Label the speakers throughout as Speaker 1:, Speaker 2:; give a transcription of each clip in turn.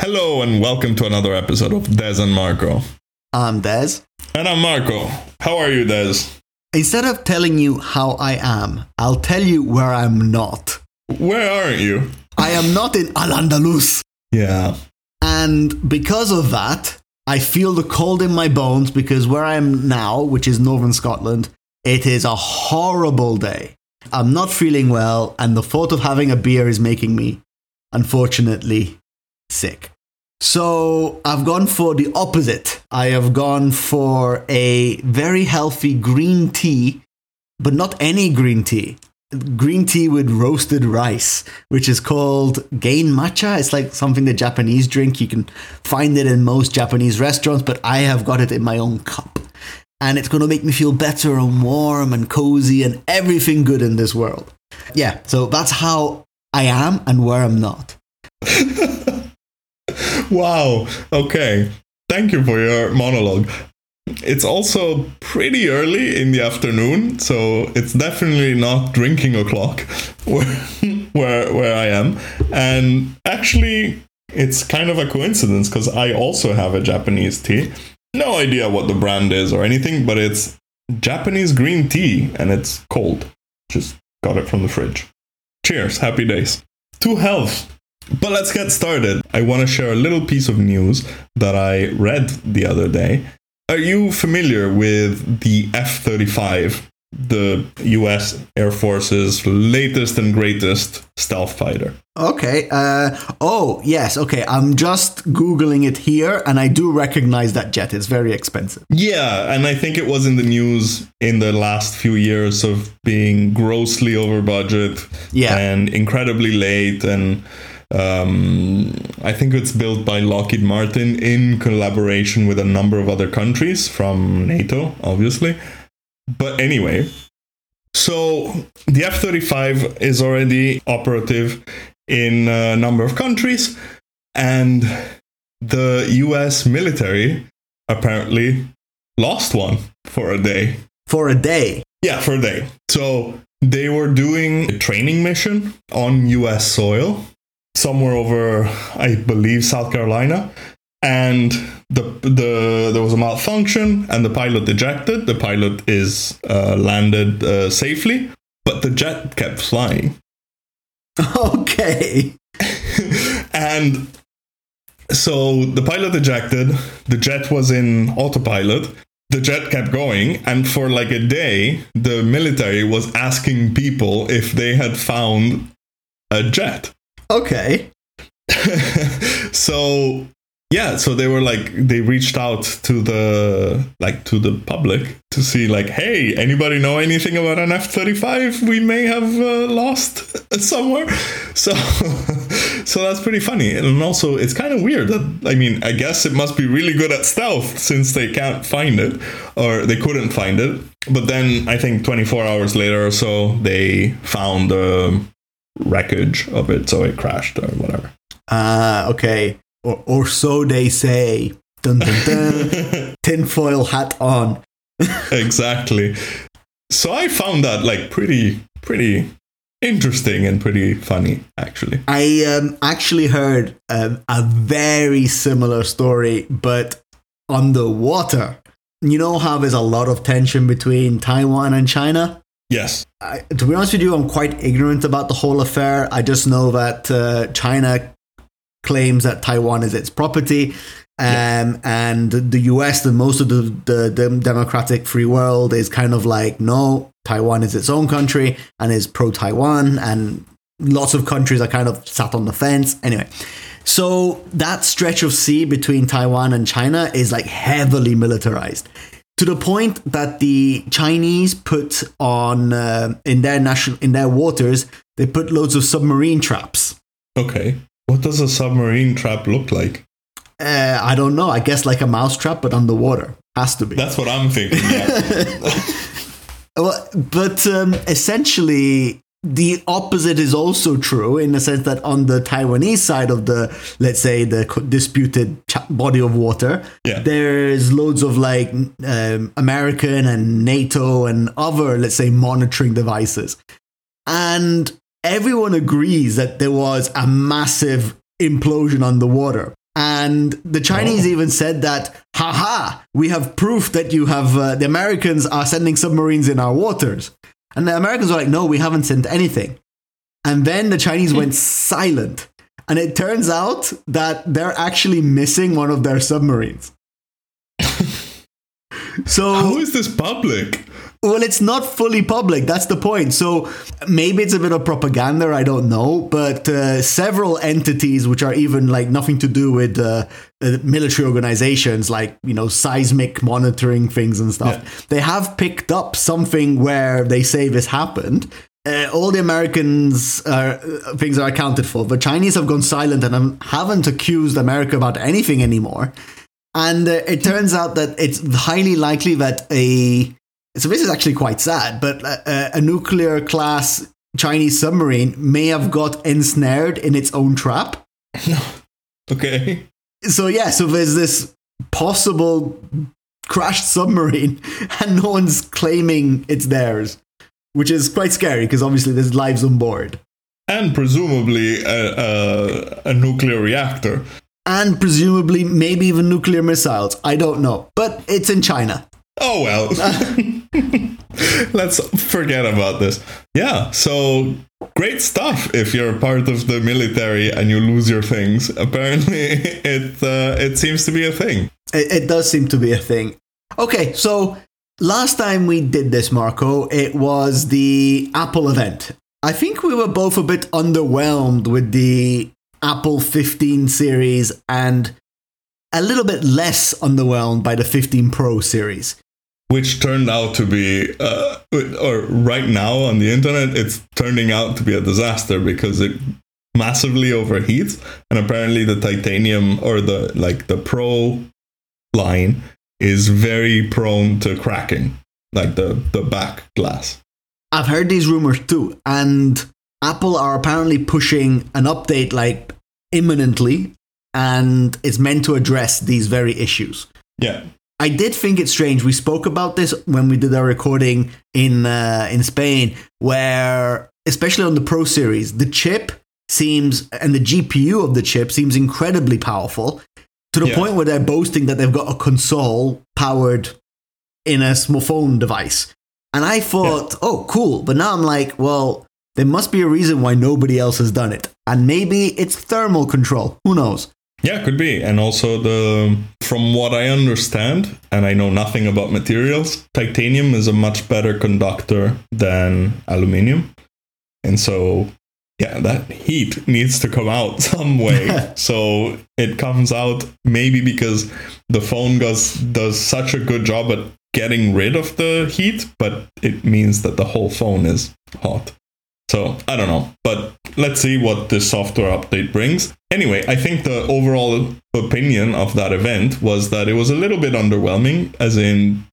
Speaker 1: Hello and welcome to another episode of Dez and Marco.
Speaker 2: I'm Dez.
Speaker 1: And I'm Marco. How are you, Dez?
Speaker 2: Instead of telling you how I am, I'll tell you where I'm not.
Speaker 1: Where aren't you?
Speaker 2: I am not in Al Andalus.
Speaker 1: Yeah.
Speaker 2: And because of that, I feel the cold in my bones because where I am now, which is northern Scotland, it is a horrible day. I'm not feeling well, and the thought of having a beer is making me, unfortunately, sick. So I've gone for the opposite. I have gone for a very healthy green tea, but not any green tea. Green tea with roasted rice, which is called genmaicha. It's like something the Japanese drink. You can find it in most Japanese restaurants, but I have got it in my own cup. And it's going to make me feel better and warm and cozy and everything good in this world. Yeah, so that's how I am and where I'm not.
Speaker 1: wow. Okay. Thank you for your monologue. It's also pretty early in the afternoon, so it's definitely not drinking o'clock where where where I am. And actually it's kind of a coincidence because I also have a Japanese tea. No idea what the brand is or anything, but it's Japanese green tea and it's cold. Just got it from the fridge. Cheers, happy days. To health. But let's get started. I want to share a little piece of news that I read the other day. Are you familiar with the F 35, the US Air Force's latest and greatest stealth fighter?
Speaker 2: Okay. Uh, oh, yes. Okay. I'm just Googling it here, and I do recognize that jet. It's very expensive.
Speaker 1: Yeah. And I think it was in the news in the last few years of being grossly over budget
Speaker 2: Yeah.
Speaker 1: and incredibly late. And um, I think it's built by Lockheed Martin in collaboration with a number of other countries from NATO, obviously. But anyway, so the F 35 is already operative in a number of countries, and the US military apparently lost one for a day.
Speaker 2: For a day.
Speaker 1: Yeah, for a day. So they were doing a training mission on US soil, somewhere over, I believe, South Carolina. And the the there was a malfunction, and the pilot ejected. The pilot is uh, landed uh, safely, but the jet kept flying.
Speaker 2: Okay.
Speaker 1: and so the pilot ejected, the jet was in autopilot, the jet kept going, and for like a day, the military was asking people if they had found a jet.
Speaker 2: Okay.
Speaker 1: so yeah so they were like they reached out to the like to the public to see like hey anybody know anything about an f-35 we may have uh, lost somewhere? So so that's pretty funny. And also it's kind of weird that i mean i guess it must be really good at stealth since they can't find it or they couldn't find it. But then i think 24 hours later or so they found the wreckage of it so it crashed or whatever
Speaker 2: Ah, okay. Or, or so they say. Dun dun dun. Tinfoil hat on.
Speaker 1: exactly. So I found that like pretty pretty interesting and pretty funny actually.
Speaker 2: I um, actually heard um, a very similar story, but underwater. You know how there's a lot of tension between Taiwan and China?
Speaker 1: Yes.
Speaker 2: I, to be honest with you, I'm quite ignorant about the whole affair. I just know that uh, China claims that Taiwan is its property. Um, And the US, and most of the, the, the democratic free world, is kind of like, no, Taiwan is its own country and is pro Taiwan. And lots of countries are kind of sat on the fence. Anyway, so that stretch of sea between Taiwan and China is like heavily militarized to the point that the Chinese put on uh, in their national in their waters they put loads of submarine traps.
Speaker 1: Okay. What does a submarine trap look like?
Speaker 2: Uh, I don't know. I guess like a mouse trap, but underwater. Has to be.
Speaker 1: That's what I'm thinking. Yeah.
Speaker 2: Well, but um, essentially, the opposite is also true in the sense that on the Taiwanese side of the, let's say, the disputed body of water,
Speaker 1: Yeah.
Speaker 2: there's loads of like um, American and NATO and other, let's say, monitoring devices. And everyone agrees that there was a massive implosion underwater. And the Chinese
Speaker 1: Oh.
Speaker 2: even said that, haha, we have proof that you have, uh, the Americans are sending submarines in our waters. And the Americans were like, no, we haven't sent anything. And then the Chinese went silent. And it turns out that they're actually missing one of their submarines. so
Speaker 1: How is this public?
Speaker 2: well, it's not fully public. That's the point. So maybe it's a bit of propaganda. I don't know. But uh, several entities, which are even like nothing to do with uh, military organizations, like you know seismic monitoring things and stuff, they have picked up something where they say this happened. Uh, all the Americans uh, things are accounted for. The Chinese have gone silent and haven't accused America about anything anymore. And uh, it turns out that it's highly likely that a so this is actually quite sad, but a, a nuclear class Chinese submarine may have got ensnared in its own trap.
Speaker 1: Okay.
Speaker 2: So yeah, so there's this possible crashed submarine, and no one's claiming it's theirs, which is quite scary because obviously there's lives on board,
Speaker 1: And presumably a, a, a nuclear reactor.
Speaker 2: and presumably maybe even nuclear missiles. I don't know, but it's in China.
Speaker 1: Oh well. Let's forget about this. Yeah, so great stuff if you're part of the military and you lose your things. Apparently it uh, it seems to be a thing.
Speaker 2: It, it does seem to be a thing. Okay, so last time we did this, Marco, it was the Apple event. I think we were both a bit underwhelmed with the Apple 15 series and a little bit less underwhelmed by the 15 Pro series.
Speaker 1: Which turned out to be, uh, or right now on the internet, it's turning out to be a disaster because it massively overheats, and apparently the titanium or the like the Pro line is very prone to cracking, like the the back glass.
Speaker 2: I've heard these rumors too, and Apple are apparently pushing an update like imminently, and it's meant to address these very issues.
Speaker 1: Yeah,
Speaker 2: I did think it's strange. We spoke about this when we did our recording in uh, in Spain, where especially on the Pro series, the chip seems and the GPU of the chip seems incredibly powerful to the
Speaker 1: Yeah.
Speaker 2: point where they're boasting that they've got a console powered in a small phone device. And I thought, oh, cool. But now I'm like, well, there must be a reason why nobody else has done it. And maybe it's thermal control. Who knows?
Speaker 1: Yeah, could be. And also the from what I understand, and I know nothing about materials, titanium is a much better conductor than aluminium, and so. Yeah, that heat needs to come out some way. so it comes out maybe because the phone does does such a good job at getting rid of the heat, but it means that the whole phone is hot. So I don't know, but let's see what this software update brings. Anyway, I think the overall opinion of that event was that it was a little bit underwhelming, as in,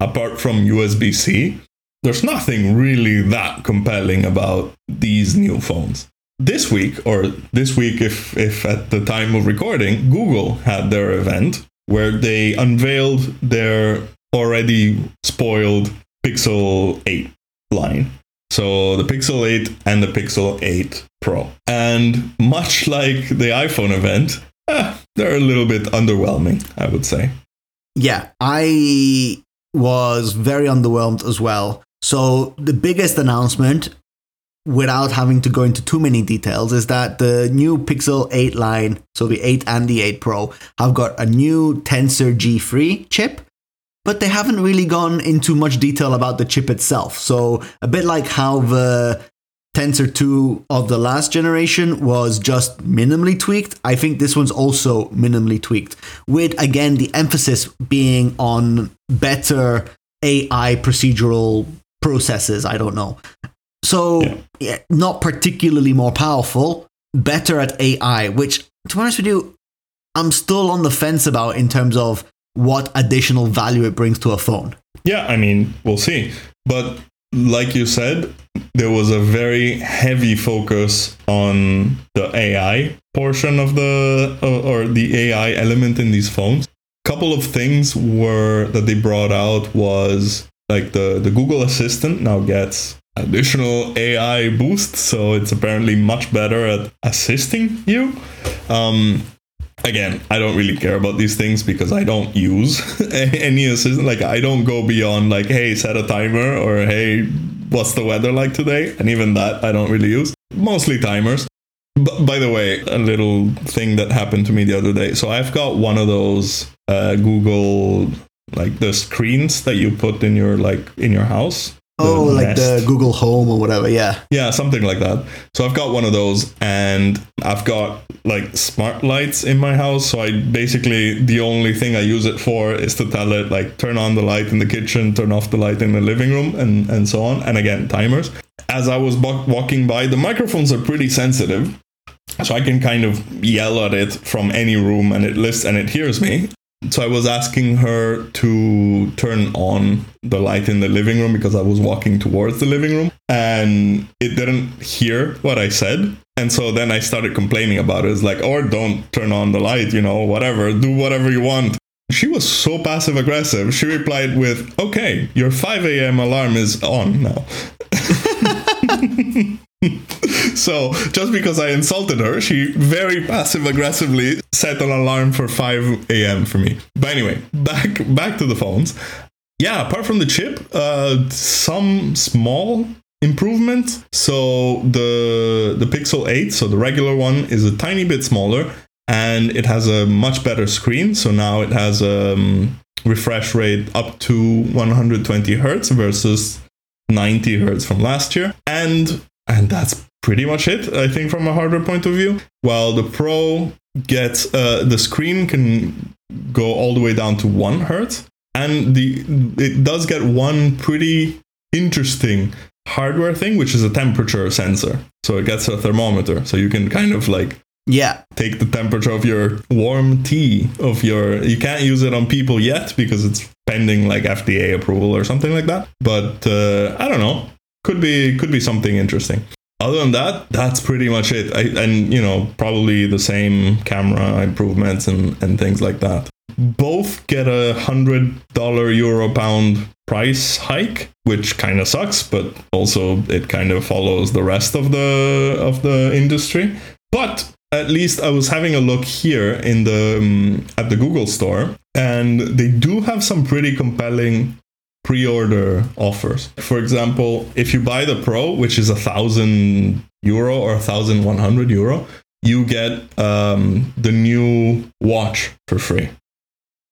Speaker 1: apart from USB C, there's nothing really that compelling about these new phones. This week, or this week, if, if at the time of recording, Google had their event where they unveiled their already spoiled Pixel 8 line. So the Pixel 8 and the Pixel 8 Pro. And much like the iPhone event, eh, they're a little bit underwhelming, I would say.
Speaker 2: Yeah, I was very underwhelmed as well. So the biggest announcement, without having to go into too many details, is that the new Pixel 8 line, so the 8 and the 8 Pro, have got a new Tensor G3 chip. But they haven't really gone into much detail about the chip itself. So, a bit like how the Tensor 2 of the last generation was just minimally tweaked. I think this one's also minimally tweaked, with again the emphasis being on better AI procedural processes. I don't know. So,
Speaker 1: Yeah.
Speaker 2: yeah, not particularly more powerful, better at AI, which, to be honest with you, I'm still on the fence about in terms of what additional value it brings to a phone.
Speaker 1: Yeah, I mean, we'll see. But like you said, there was a very heavy focus on the AI portion of the uh, or the AI element in these phones. A couple of things were that they brought out was like the the Google Assistant now gets additional AI boost, so it's apparently much better at assisting you. Um, again, I don't really care about these things because I don't use any assistant. Like I don't go beyond like, hey, set a timer or hey, what's the weather like today? And even that I don't really use. Mostly timers. But by the way, a little thing that happened to me the other day. So I've got one of those uh, Google like the screens that you put in your like in your house
Speaker 2: Oh, like the Google Home or whatever. Yeah.
Speaker 1: Yeah, something like that. So I've got one of those and I've got like smart lights in my house. So I basically, the only thing I use it for is to tell it like turn on the light in the kitchen, turn off the light in the living room, and, and so on. And again, timers. As I was walking by, the microphones are pretty sensitive. So I can kind of yell at it from any room and it listens and it hears me. So I was asking her to turn on the light in the living room because I was walking towards the living room and it didn't hear what I said. And so then I started complaining about it. It's like, or don't turn on the light, you know, whatever, do whatever you want. She was so passive aggressive. She replied with, okay, your 5 a.m. alarm is on now. so just because I insulted her, she very passive aggressively set an alarm for 5 a.m. for me. But anyway, back back to the phones. Yeah, apart from the chip, uh, some small improvement. So the the Pixel 8, so the regular one, is a tiny bit smaller and it has a much better screen. So now it has a um, refresh rate up to 120 hertz versus 90 hertz from last year. And and that's pretty much it, I think, from a hardware point of view. While the Pro gets uh, the screen can go all the way down to one hertz, and the it does get one pretty interesting hardware thing, which is a temperature sensor. So it gets a thermometer, so you can kind of like
Speaker 2: yeah
Speaker 1: take the temperature of your warm tea of your you can't use it on people yet because it's pending like fda approval or something like that but uh, i don't know could be could be something interesting. Other than that that's pretty much it. I, and you know probably the same camera improvements and and things like that. Both get a hundred dollar euro pound price hike which kind of sucks but also it kind of follows the rest of the of the industry. But at least I was having a look here in the um, at the Google store, and they do have some pretty compelling pre-order offers. For example, if you buy the Pro, which is a thousand euro or a thousand one hundred euro, you get um, the new watch for free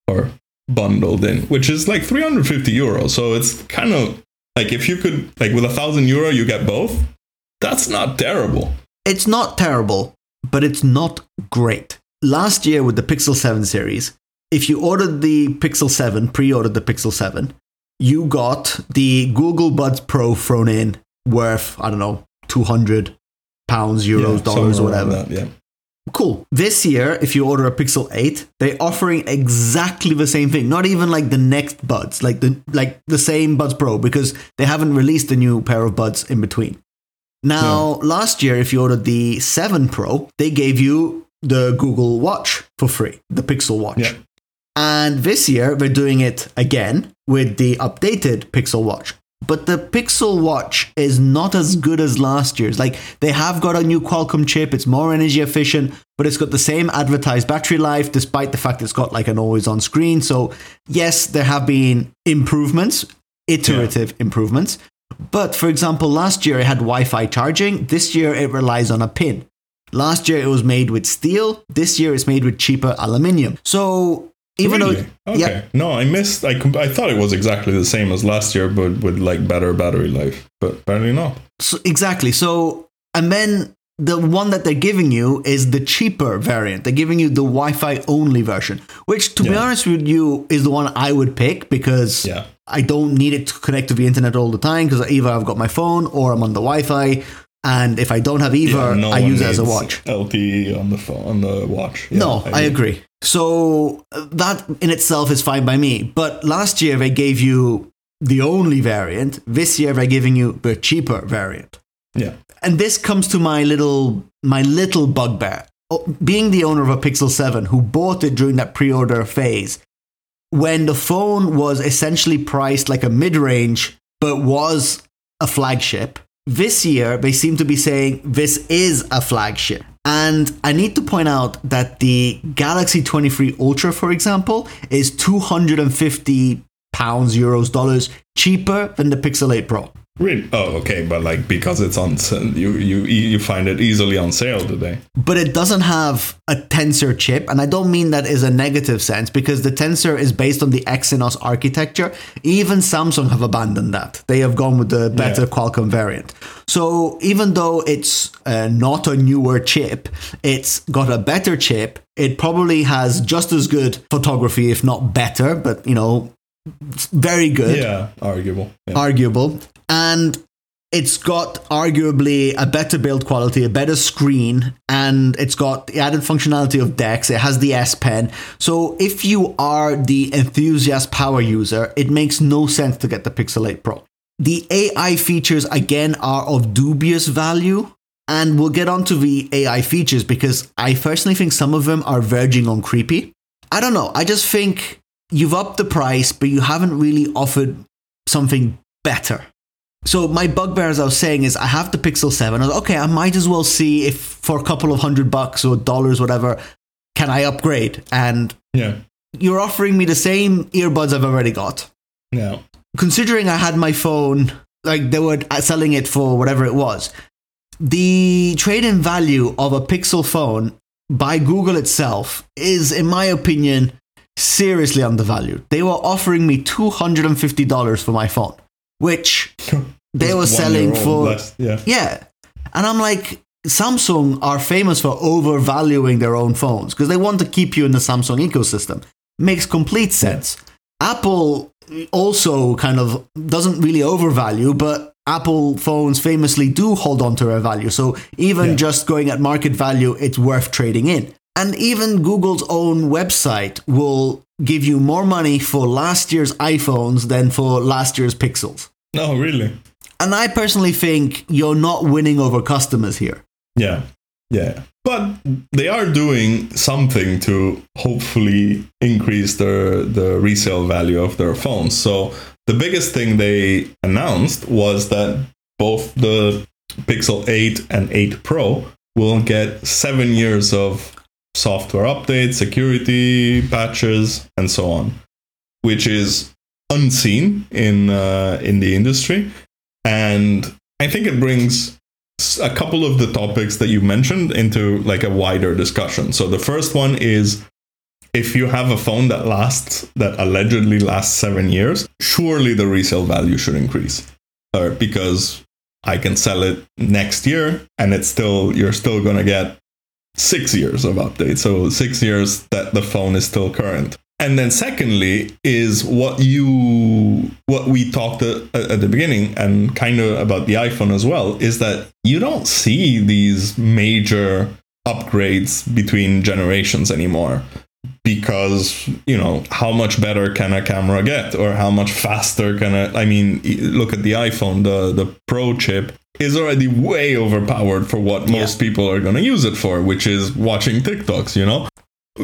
Speaker 1: or bundled in, which is like 350 euro. So it's kind of like if you could like with a thousand euro, you get both. That's not terrible.
Speaker 2: It's not terrible but it's not great. Last year with the Pixel 7 series, if you ordered the Pixel 7, pre ordered the Pixel 7, you got the Google Buds Pro thrown in worth, I don't know, 200 pounds, euros, yeah, dollars, or whatever.
Speaker 1: That, yeah.
Speaker 2: Cool. This year, if you order a Pixel 8, they're offering exactly the same thing. Not even like the next buds, like the like the same Buds Pro, because they haven't released a new pair of buds in between. Now, last year, if you ordered the 7 Pro, they gave you the Google Watch for free, the Pixel Watch. Yeah. And this year, they're doing it again with the updated Pixel Watch. But the Pixel Watch is not as good as last year's. Like, they have got a new Qualcomm chip, it's more energy efficient, but it's got the same advertised battery life, despite the fact it's got like an always on screen. So, yes, there have been improvements, iterative yeah. improvements, but for example, last year it had Wi Fi charging. This year it relies on a pin. Last year it was made with steel. This year it's made with cheaper aluminium. So even
Speaker 1: really?
Speaker 2: though.
Speaker 1: Okay. Yeah. No, I missed. I, comp- I thought it was exactly the same as last year, but with like better battery life. But apparently not.
Speaker 2: So, exactly. So, and then the one that they're giving you is the cheaper variant. They're giving you the Wi-Fi only version, which, to yeah. be honest with you, is the one I would pick because
Speaker 1: yeah.
Speaker 2: I don't need it to connect to the internet all the time because either I've got my phone or I'm on the Wi-Fi. And if I don't have either, yeah, no I use it as a watch.
Speaker 1: LTE on the phone, on the watch.
Speaker 2: Yeah, no, I, I agree. So uh, that in itself is fine by me. But last year they gave you the only variant. This year they're giving you the cheaper variant.
Speaker 1: Yeah.
Speaker 2: And this comes to my little my little bugbear. Oh, being the owner of a Pixel 7 who bought it during that pre-order phase when the phone was essentially priced like a mid-range but was a flagship. This year they seem to be saying this is a flagship. And I need to point out that the Galaxy 23 Ultra, for example, is 250 pounds, euros, dollars cheaper than the Pixel 8 Pro.
Speaker 1: Really? Oh, okay. But like because it's on, you you you find it easily on sale today.
Speaker 2: But it doesn't have a tensor chip, and I don't mean that is a negative sense because the tensor is based on the Exynos architecture. Even Samsung have abandoned that; they have gone with the better yeah. Qualcomm variant. So even though it's uh, not a newer chip, it's got a better chip. It probably has just as good photography, if not better. But you know, very good.
Speaker 1: Yeah, arguable. Yeah.
Speaker 2: Arguable and it's got arguably a better build quality, a better screen, and it's got the added functionality of DeX. It has the S Pen. So if you are the enthusiast power user, it makes no sense to get the Pixel 8 Pro. The AI features again are of dubious value. And we'll get onto the AI features because I personally think some of them are verging on creepy. I don't know. I just think you've upped the price, but you haven't really offered something better. So my bugbear, as I was saying, is I have the Pixel 7. I was okay, I might as well see if for a couple of hundred bucks or dollars, whatever, can I upgrade? And
Speaker 1: yeah,
Speaker 2: you're offering me the same earbuds I've already got.
Speaker 1: Yeah.
Speaker 2: Considering I had my phone, like they were selling it for whatever it was, the trade-in value of a Pixel phone by Google itself is, in my opinion, seriously undervalued. They were offering me $250 for my phone which they were selling for less,
Speaker 1: yeah.
Speaker 2: yeah. And I'm like, Samsung are famous for overvaluing their own phones because they want to keep you in the Samsung ecosystem. Makes complete sense. Yeah. Apple also kind of doesn't really overvalue, but Apple phones famously do hold on to their value. So even yeah. just going at market value, it's worth trading in. And even Google's own website will give you more money for last year's iPhones than for last year's Pixels.
Speaker 1: Oh, really?
Speaker 2: And I personally think you're not winning over customers here.
Speaker 1: Yeah. Yeah. But they are doing something to hopefully increase their the resale value of their phones. So the biggest thing they announced was that both the Pixel 8 and 8 Pro will get 7 years of software updates, security patches, and so on, which is unseen in uh, in the industry. And I think it brings a couple of the topics that you mentioned into like a wider discussion. So the first one is if you have a phone that lasts that allegedly lasts 7 years, surely the resale value should increase. Or because I can sell it next year and it's still you're still going to get six years of update. So six years that the phone is still current. And then secondly is what you what we talked at, at the beginning and kind of about the iPhone as well is that you don't see these major upgrades between generations anymore because you know how much better can a camera get or how much faster can a i mean look at the iphone the the pro chip is already way overpowered for what most yeah. people are going to use it for, which is watching TikToks, you know?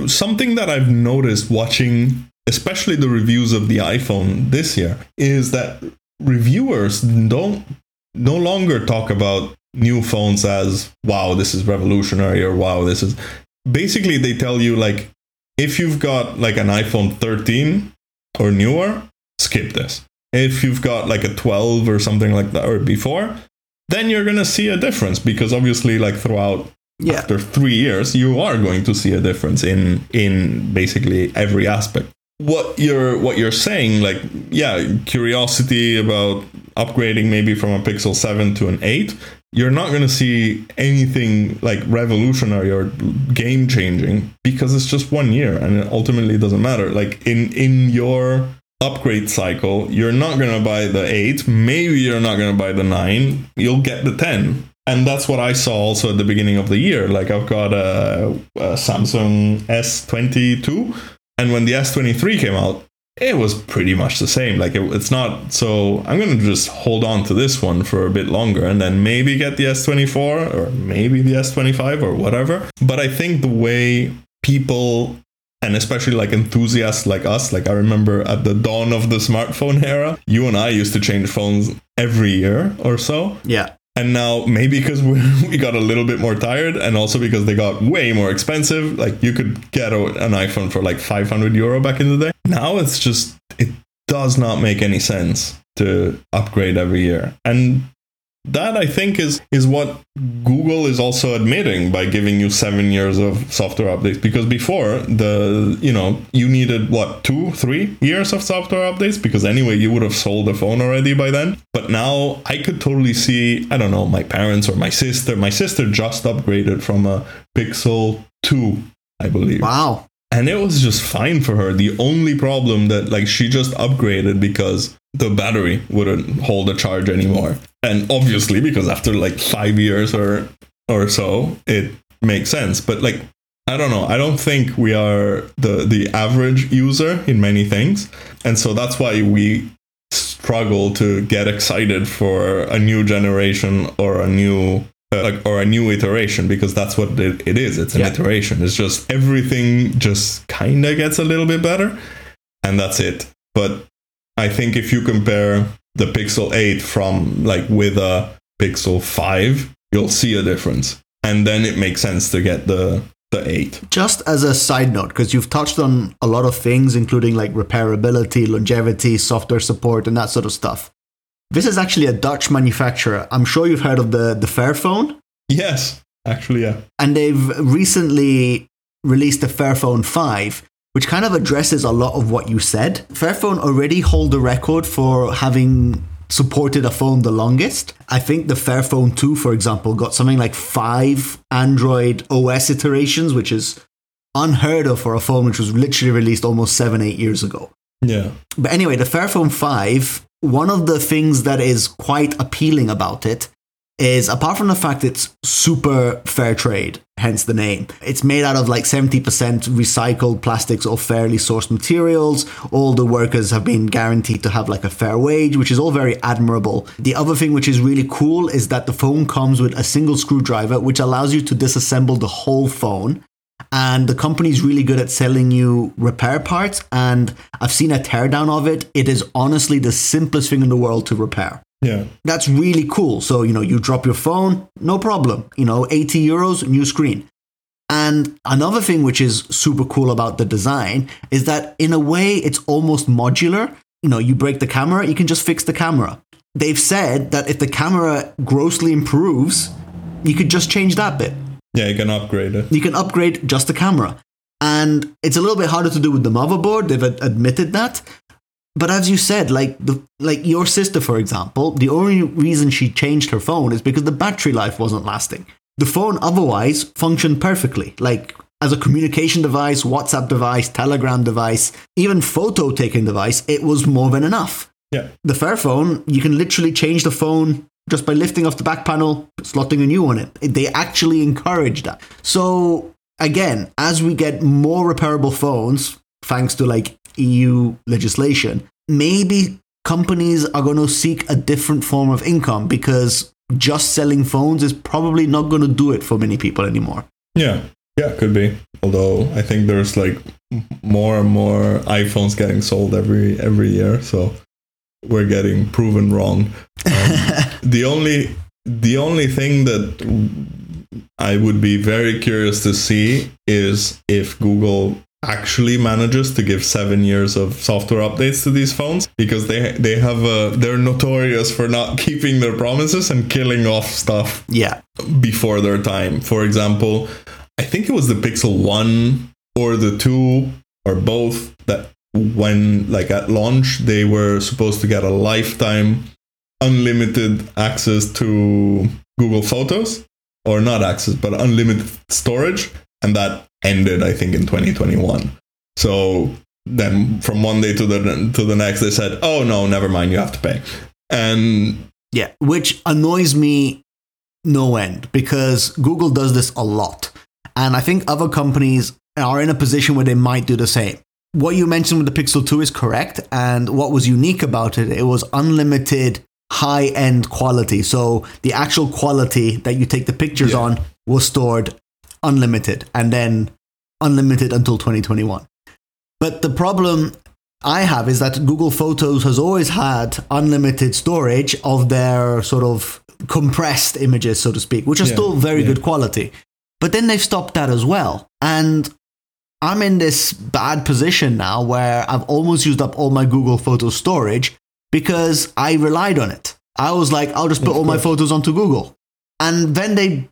Speaker 1: Something that I've noticed watching, especially the reviews of the iPhone this year, is that reviewers don't no longer talk about new phones as wow, this is revolutionary or wow, this is basically they tell you like if you've got like an iPhone 13 or newer, skip this. If you've got like a 12 or something like that or before, then you're going to see a difference because obviously like throughout yeah. after 3 years you are going to see a difference in in basically every aspect what you're what you're saying like yeah curiosity about upgrading maybe from a pixel 7 to an 8 you're not going to see anything like revolutionary or game changing because it's just one year and it ultimately doesn't matter like in in your upgrade cycle, you're not going to buy the 8, maybe you're not going to buy the 9, you'll get the 10. And that's what I saw also at the beginning of the year. Like I've got a, a Samsung S22, and when the S23 came out, it was pretty much the same. Like it, it's not so. I'm gonna just hold on to this one for a bit longer, and then maybe get the S24 or maybe the S25 or whatever. But I think the way people and especially like enthusiasts like us like i remember at the dawn of the smartphone era you and i used to change phones every year or so
Speaker 2: yeah
Speaker 1: And now maybe because we, we got a little bit more tired and also because they got way more expensive. Like you could get a, an iPhone for like 500 euro back in the day. Now it's just, it does not make any sense to upgrade every year. And that I think is is what Google is also admitting by giving you seven years of software updates. Because before the you know you needed what two three years of software updates because anyway you would have sold the phone already by then. But now I could totally see I don't know my parents or my sister. My sister just upgraded from a Pixel two, I believe.
Speaker 2: Wow.
Speaker 1: And it was just fine for her. The only problem that like she just upgraded because the battery wouldn't hold a charge anymore. And obviously because after like 5 years or or so, it makes sense. But like I don't know. I don't think we are the the average user in many things. And so that's why we struggle to get excited for a new generation or a new uh, like or a new iteration because that's what it, it is. It's an
Speaker 2: Yeah.
Speaker 1: iteration. It's just everything just kind of gets a little bit better and that's it. But i think if you compare the pixel 8 from like with a pixel 5 you'll see a difference. And then it makes sense to get the the 8
Speaker 2: Just as a side note, because you've touched on a lot of things, including like repairability, longevity, software support, and that sort of stuff. This is actually a Dutch manufacturer. I'm sure you've heard of the, the Fairphone,
Speaker 1: yes actually yeah
Speaker 2: and they've recently released the Fairphone 5, which kind of addresses a lot of what you said. Fairphone already hold the record for having supported a phone the longest. I think the Fairphone 2, for example, got something like five Android OS iterations, which is unheard of for a phone which was literally released almost seven, eight years ago.
Speaker 1: yeah
Speaker 2: But anyway, the Fairphone 5, one of the things that is quite appealing about it is apart from the fact it's super fair trade, hence the name, it's made out of like 70% recycled plastics or fairly sourced materials. All the workers have been guaranteed to have like a fair wage, which is all very admirable. The other thing which is really cool is that the phone comes with a single screwdriver, which allows you to disassemble the whole phone and the company's really good at selling you repair parts and i've seen a teardown of it. It is honestly the simplest thing in the world to repair.
Speaker 1: Yeah.
Speaker 2: That's really cool. So you know you drop your phone no problem. You know 80 euros new screen. And another thing which is super cool about the design is that in a way it's almost modular. You know you break the camera you can just fix the camera. They've said that if the camera grossly improves you could just change that bit
Speaker 1: yeah you can upgrade it
Speaker 2: you can upgrade just the camera. And it's a little bit harder to do with the motherboard. They've ad- admitted that. But as you said, like the like your sister, for example, the only reason she changed her phone is because the battery life wasn't lasting. The phone otherwise functioned perfectly, like as a communication device, WhatsApp device, Telegram device, even photo taking device. It was more than enough.
Speaker 1: yeah
Speaker 2: The Fairphone, you can literally change the phone just by lifting off the back panel, slotting a new one in. They actually encourage that. So again, as we get more repairable phones, thanks to like EU legislation, maybe companies are going to seek a different form of income because just selling phones is probably not going to do it for many people anymore.
Speaker 1: Yeah, yeah, could be. Although I think there's like more and more iPhones getting sold every every year, so we're getting proven wrong. Um, the only the only thing that I would be very curious to see is if Google actually manages to give seven years of software updates to these phones because they they have a they're notorious for not keeping their promises and killing off stuff
Speaker 2: Yeah.
Speaker 1: before their time. For example, I think it was the Pixel 1 or the 2 or both that when like at launch they were supposed to get a lifetime unlimited access to Google Photos or not access but unlimited storage and that ended I think in 2021. So then from one day to the to the next they said, "Oh no, never mind, you have to pay." And
Speaker 2: Yeah, which annoys me no end because Google does this a lot. And I think other companies are in a position where they might do the same. What you mentioned with the Pixel 2 is correct. And what was unique about it, it was unlimited high end quality. So the actual quality that you take the pictures
Speaker 1: Yeah.
Speaker 2: on was stored unlimited and then unlimited until 2021. But the problem I have is that Google Photos has always had unlimited storage of their sort of compressed images, so to speak, which are
Speaker 1: Yeah,
Speaker 2: still very
Speaker 1: yeah.
Speaker 2: good quality. But then they've stopped that as well. And I'm in this bad position now where I've almost used up all my Google Photos storage because I relied on it. I was like, I'll just put all my photos onto Google. And then they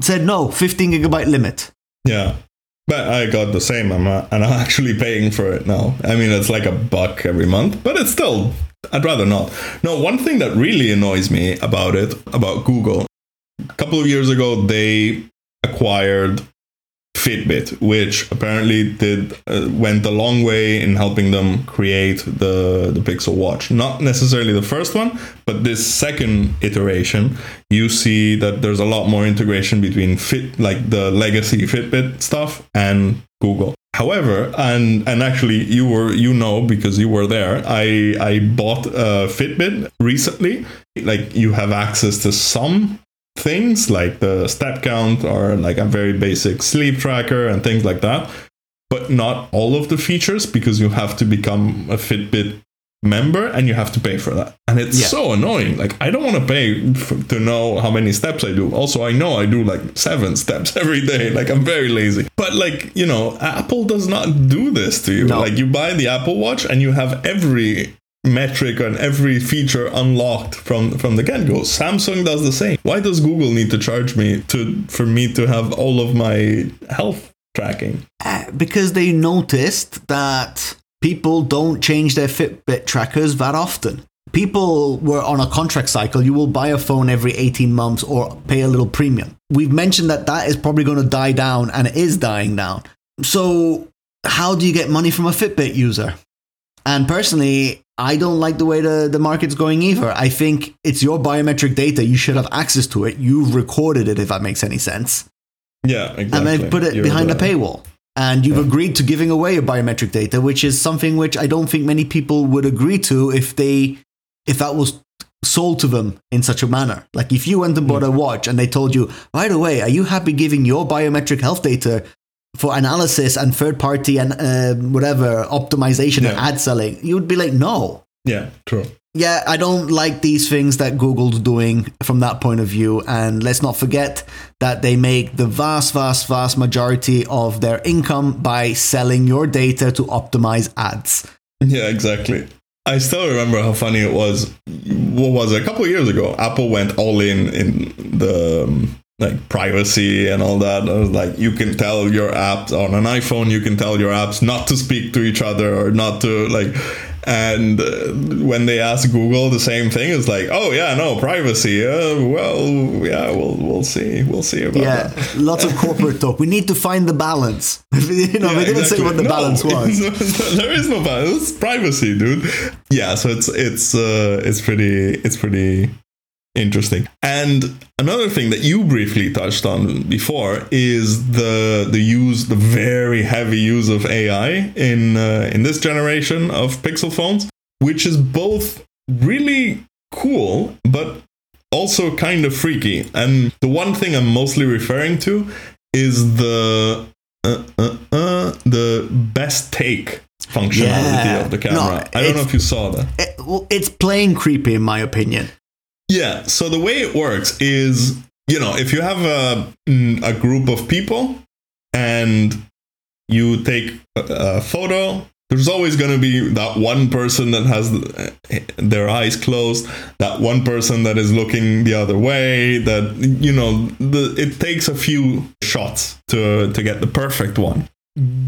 Speaker 2: said, no, 15 gigabyte limit.
Speaker 1: Yeah. But I got the same amount, and I'm actually paying for it now. I mean, it's like a buck every month, but it's still, I'd rather not. No, one thing that really annoys me about it, about Google, a couple of years ago, they acquired Fitbit, which apparently did uh, went a long way in helping them create the the Pixel Watch. Not necessarily the first one, but this second iteration, you see that there's a lot more integration between Fit, like the legacy Fitbit stuff, and Google. However, and and actually, you were you know because you were there. I I bought a Fitbit recently. Like you have access to some things like the step count or like a very basic sleep tracker and things like that, but not all of the features because you have to become a Fitbit member and you have to pay for that. And it's
Speaker 2: Yeah.
Speaker 1: so annoying. Like I don't want to pay f- to know how many steps I do. Also, I know I do like 7 steps every day. Like I'm very lazy. But like, you know, Apple does not do this to you.
Speaker 2: No.
Speaker 1: Like you buy the Apple Watch and you have every metric and every feature unlocked from from the get-go samsung does the same why does google need to charge me to for me to have all of my health tracking
Speaker 2: Uh, because they noticed that people don't change their Fitbit trackers that often. People were on a contract cycle. You will buy a phone every 18 months or pay a little premium. We've mentioned that that is probably going to die down and it is dying down. So, how do you get money from a Fitbit user? And personally, I don't like the way the, the market's going either. I think it's your biometric data. You should have access to it. You've recorded it, if that makes any sense
Speaker 1: yeah exactly
Speaker 2: and they've put it
Speaker 1: You're
Speaker 2: behind a paywall. And you've agreed to giving away your biometric data, which is something which I don't think many people would agree to if they if that was sold to them in such a manner. Like if you went and bought hmm. a watch and they told you, by the way, are you happy giving your biometric health data for analysis and third party and uh, whatever optimization and
Speaker 1: Yeah.
Speaker 2: ad selling? You would be like, no.
Speaker 1: yeah true
Speaker 2: Yeah, I don't like these things that Google's doing from that point of view. And let's not forget that they make the vast, vast, vast majority of their income by selling your data to optimize ads.
Speaker 1: Yeah, exactly. I still remember how funny it was. What was it? A couple of years ago, Apple went all in in the um, like privacy and all that. Like, you can tell your apps on an iPhone, you can tell your apps not to speak to each other or not to like. And uh, when they ask Google the same thing, it's like, oh yeah, no privacy. Uh, well, yeah, we'll we'll see, we'll see about
Speaker 2: Yeah,
Speaker 1: that.
Speaker 2: lots of corporate talk. We need to find the balance. you know,
Speaker 1: Yeah,
Speaker 2: they didn't say what the
Speaker 1: No,
Speaker 2: balance was.
Speaker 1: there is no balance. It's privacy, dude. Yeah, so it's it's uh, it's pretty it's pretty interesting. And another thing that you briefly touched on before is the the use the very heavy use of AI in uh, in this generation of Pixel phones, which is both really cool but also kind of freaky. And the one thing I'm mostly referring to is the uh, uh, uh, the best take functionality
Speaker 2: Yeah.
Speaker 1: of the camera.
Speaker 2: No,
Speaker 1: I don't know if you saw that.
Speaker 2: It- well, it's plain creepy, in my opinion.
Speaker 1: Yeah. So the way it works is, you know, if you have a mm, a group of people and you take a, photo, there's always going to be that one person that has their eyes closed, that one person that is looking the other way. That you know, the, it takes a few shots to to get the perfect one.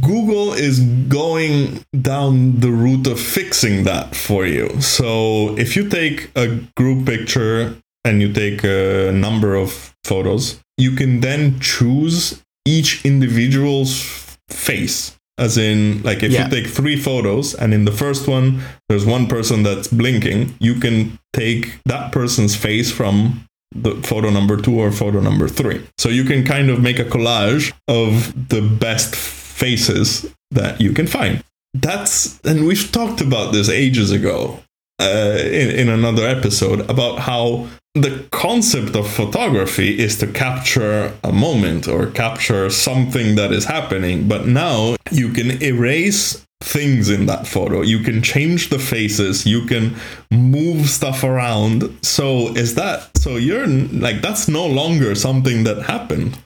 Speaker 1: Google is going down the route of fixing that for you. So if you take a group picture and you take a number of photos, you can then choose each individual's face. As in, like if
Speaker 2: Yeah.
Speaker 1: you take three photos and in the first one there's one person that's blinking, you can take that person's face from the photo number two or photo number three. So you can kind of make a collage of the best faces that you can find. That's, and we've talked about this ages ago uh, in, in another episode about how the concept of photography is to capture a moment or capture something that is happening. But now you can erase things in that photo. You can change the faces, you can move stuff around. So is that so you're like that's no longer something that happened.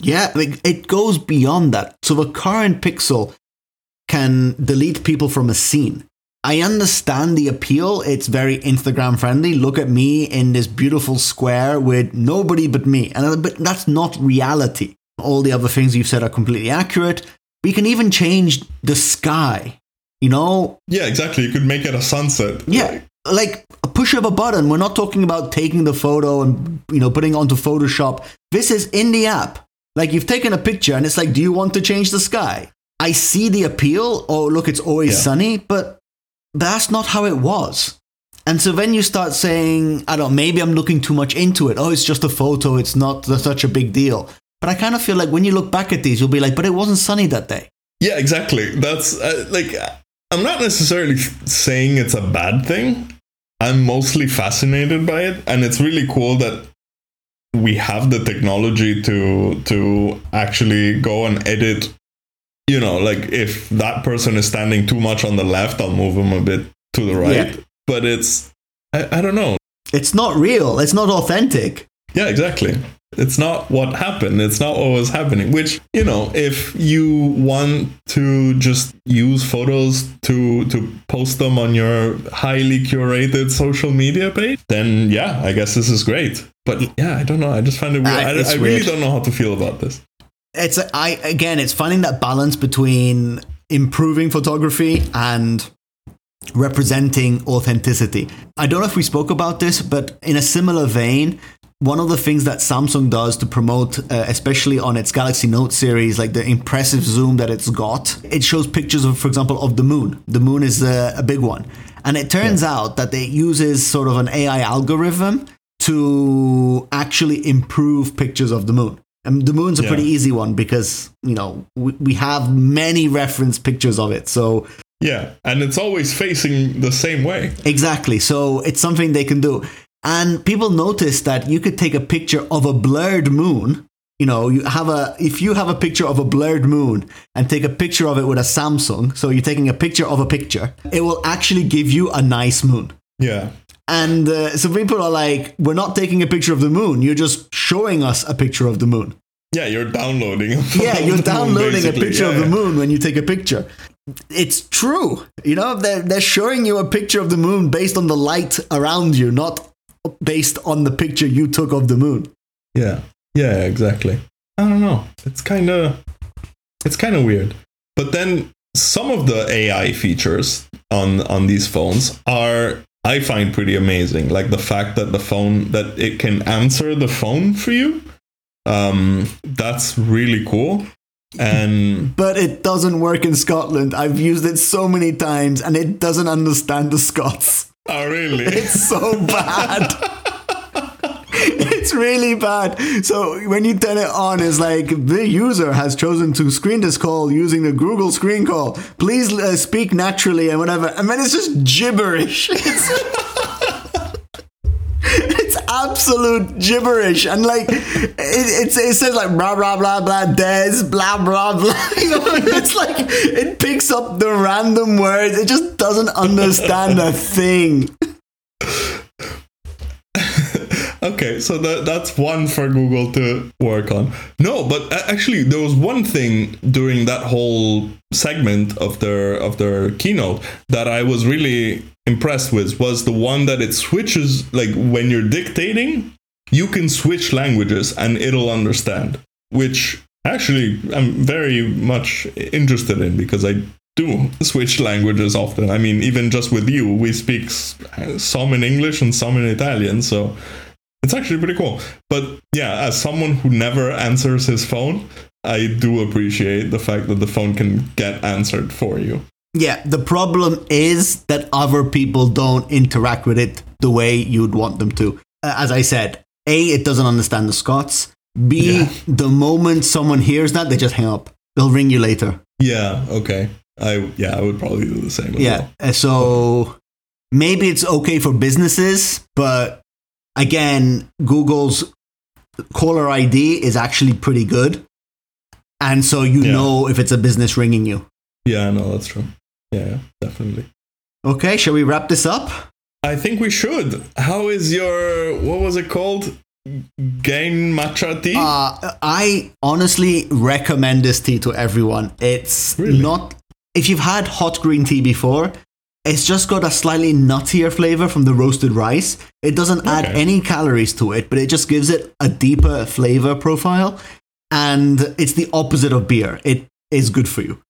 Speaker 2: Yeah, like it goes beyond that. So the current pixel can delete people from a scene. I understand the appeal. It's very Instagram friendly. Look at me in this beautiful square with nobody but me. And uh, but that's not reality. All the other things you've said are completely accurate. We can even change the sky. You know?
Speaker 1: Yeah, exactly. You could make it a sunset.
Speaker 2: Yeah. Like a push of a button. We're not talking about taking the photo and you know putting onto Photoshop. This is in the app. Like you've taken a picture and it's like, do you want to change the sky? I see the appeal. Oh, look, it's always yeah. sunny, but that's not how it was. And so then you start saying, I don't know, maybe I'm looking too much into it. Oh, it's just a photo. It's not such a big deal. But I kind of feel like when you look back at these, you'll be like, but it wasn't sunny that day.
Speaker 1: Yeah, exactly. That's uh, like, I'm not necessarily saying it's a bad thing. I'm mostly fascinated by it. And it's really cool that we have the technology to to actually go and edit you know, like if that person is standing too much on the left, I'll move him a bit to the right. Yeah. But it's, I, I don't know.
Speaker 2: It's not real. It's not authentic.
Speaker 1: Yeah, exactly. It's not what happened. It's not what was happening. Which, you know, if you want to just use photos to to post them on your highly curated social media page, then yeah, I guess this is great. But yeah, I don't know. I just find it weird. Uh, I, I really don't know how to feel about this
Speaker 2: it's I again, it's finding that balance between improving photography and representing authenticity. I don't know if we spoke about this, but in a similar vein, one of the things that Samsung does to promote, uh, especially on its Galaxy Note series, like the impressive zoom that it's got, it shows pictures of, for example, of the moon. The moon is a, a big one. And it turns yeah. out that it uses sort of an AI algorithm to actually improve pictures of the moon. And the moon's a yeah. pretty easy one because, you know, we, we have many reference pictures of it. So
Speaker 1: yeah, and it's always facing the same way.
Speaker 2: Exactly. So it's something they can do. And people notice that you could take a picture of a blurred moon. You know, you have a if you have a picture of a blurred moon and take a picture of it with a Samsung, so you're taking a picture of a picture, it will actually give you a nice moon.
Speaker 1: Yeah.
Speaker 2: And uh, so people are like, we're not taking a picture of the moon. You're just showing us a picture of the moon.
Speaker 1: Yeah, you're downloading.
Speaker 2: yeah, you're downloading moon, a picture yeah, of the moon when you take a picture. It's true. You know, they're, they're showing you a picture of the moon based on the light around you, not based on the picture you took of the moon.
Speaker 1: Yeah. Yeah, exactly. I don't know. It's kind of it's kind of weird. But then some of the AI features on on these phones are I find pretty amazing. Like the fact that the phone that it can answer the phone for you. Um, that's really cool. And
Speaker 2: but it doesn't work in Scotland. I've used it so many times, and it doesn't understand the Scots.
Speaker 1: Oh, really?
Speaker 2: It's so bad. it's really bad. So when you turn it on, it's like the user has chosen to screen this call using the Google Screen Call. Please uh, speak naturally and whatever. And then it's just gibberish. It's, absolute gibberish, and like it, it, it says like blah blah blah blah des blah blah blah. You know, it's like it picks up the random words. It just doesn't understand a thing.
Speaker 1: okay, so that that's one for Google to work on. No, but actually, there was one thing during that whole segment of their of their keynote that I was really impressed with was the one that it switches like when you're dictating, you can switch languages and it'll understand, which actually I'm very much interested in because I do switch languages often. I mean, even just with you, we speak some in English and some in Italian, so it's actually pretty cool. But yeah, as someone who never answers his phone, I do appreciate the fact that the phone can get answered for you.
Speaker 2: Yeah, the problem is that other people don't interact with it the way you'd want them to. Uh, as I said, A, it doesn't understand the Scots. B, yeah. the moment someone hears that, they just hang up. They'll ring you later.
Speaker 1: Yeah, okay. I yeah, I would probably do the same.
Speaker 2: yeah, well. Uh, so maybe it's okay for businesses, but again, Google's caller ID is actually pretty good. And so you
Speaker 1: Yeah.
Speaker 2: know if it's a business ringing you.
Speaker 1: Yeah, I know that's true. Yeah, definitely.
Speaker 2: Okay, shall we wrap this up?
Speaker 1: I think we should. How is your what was it called? Genmaicha tea?
Speaker 2: Uh, I honestly recommend this tea to everyone. It's
Speaker 1: Really?
Speaker 2: not, if you've had hot green tea before, it's just got a slightly nuttier flavor from the roasted rice. It doesn't add
Speaker 1: Okay.
Speaker 2: any calories to it, but it just gives it a deeper flavor profile. And it's the opposite of beer. It is good for you.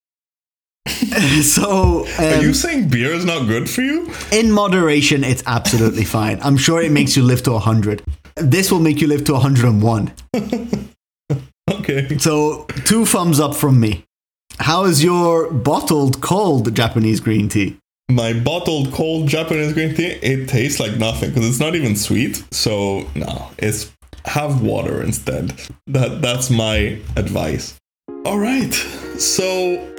Speaker 2: so,
Speaker 1: Are
Speaker 2: um,
Speaker 1: you saying beer is not good for you?
Speaker 2: in moderation, it's absolutely fine. I'm sure it makes you live to 100. This will make you live to 101.
Speaker 1: Okay.
Speaker 2: So, two thumbs up from me. How is your bottled cold Japanese green tea?
Speaker 1: My bottled cold Japanese green tea, it tastes like nothing because it's not even sweet. So no, it's have water instead. That that's my advice. All right. So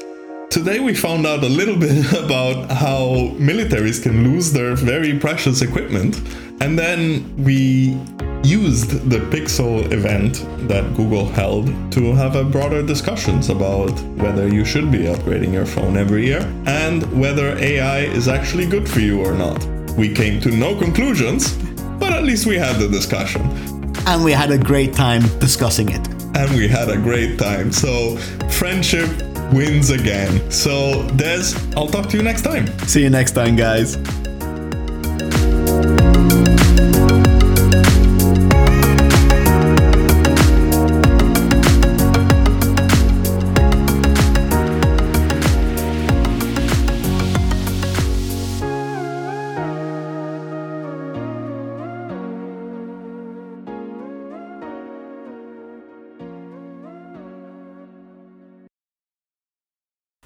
Speaker 1: today we found out a little bit about how militaries can lose their very precious equipment, and then we used the Pixel event that Google held to have a broader discussions about whether you should be upgrading your phone every year and whether AI is actually good for you or not. We came to no conclusions, but at least we had the discussion
Speaker 2: And we had a great time discussing it.
Speaker 1: And we had a great time. So, friendship wins again. So, Dez, I'll talk to you next time.
Speaker 2: See you next time, guys.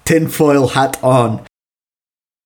Speaker 2: Tinfoil hat on.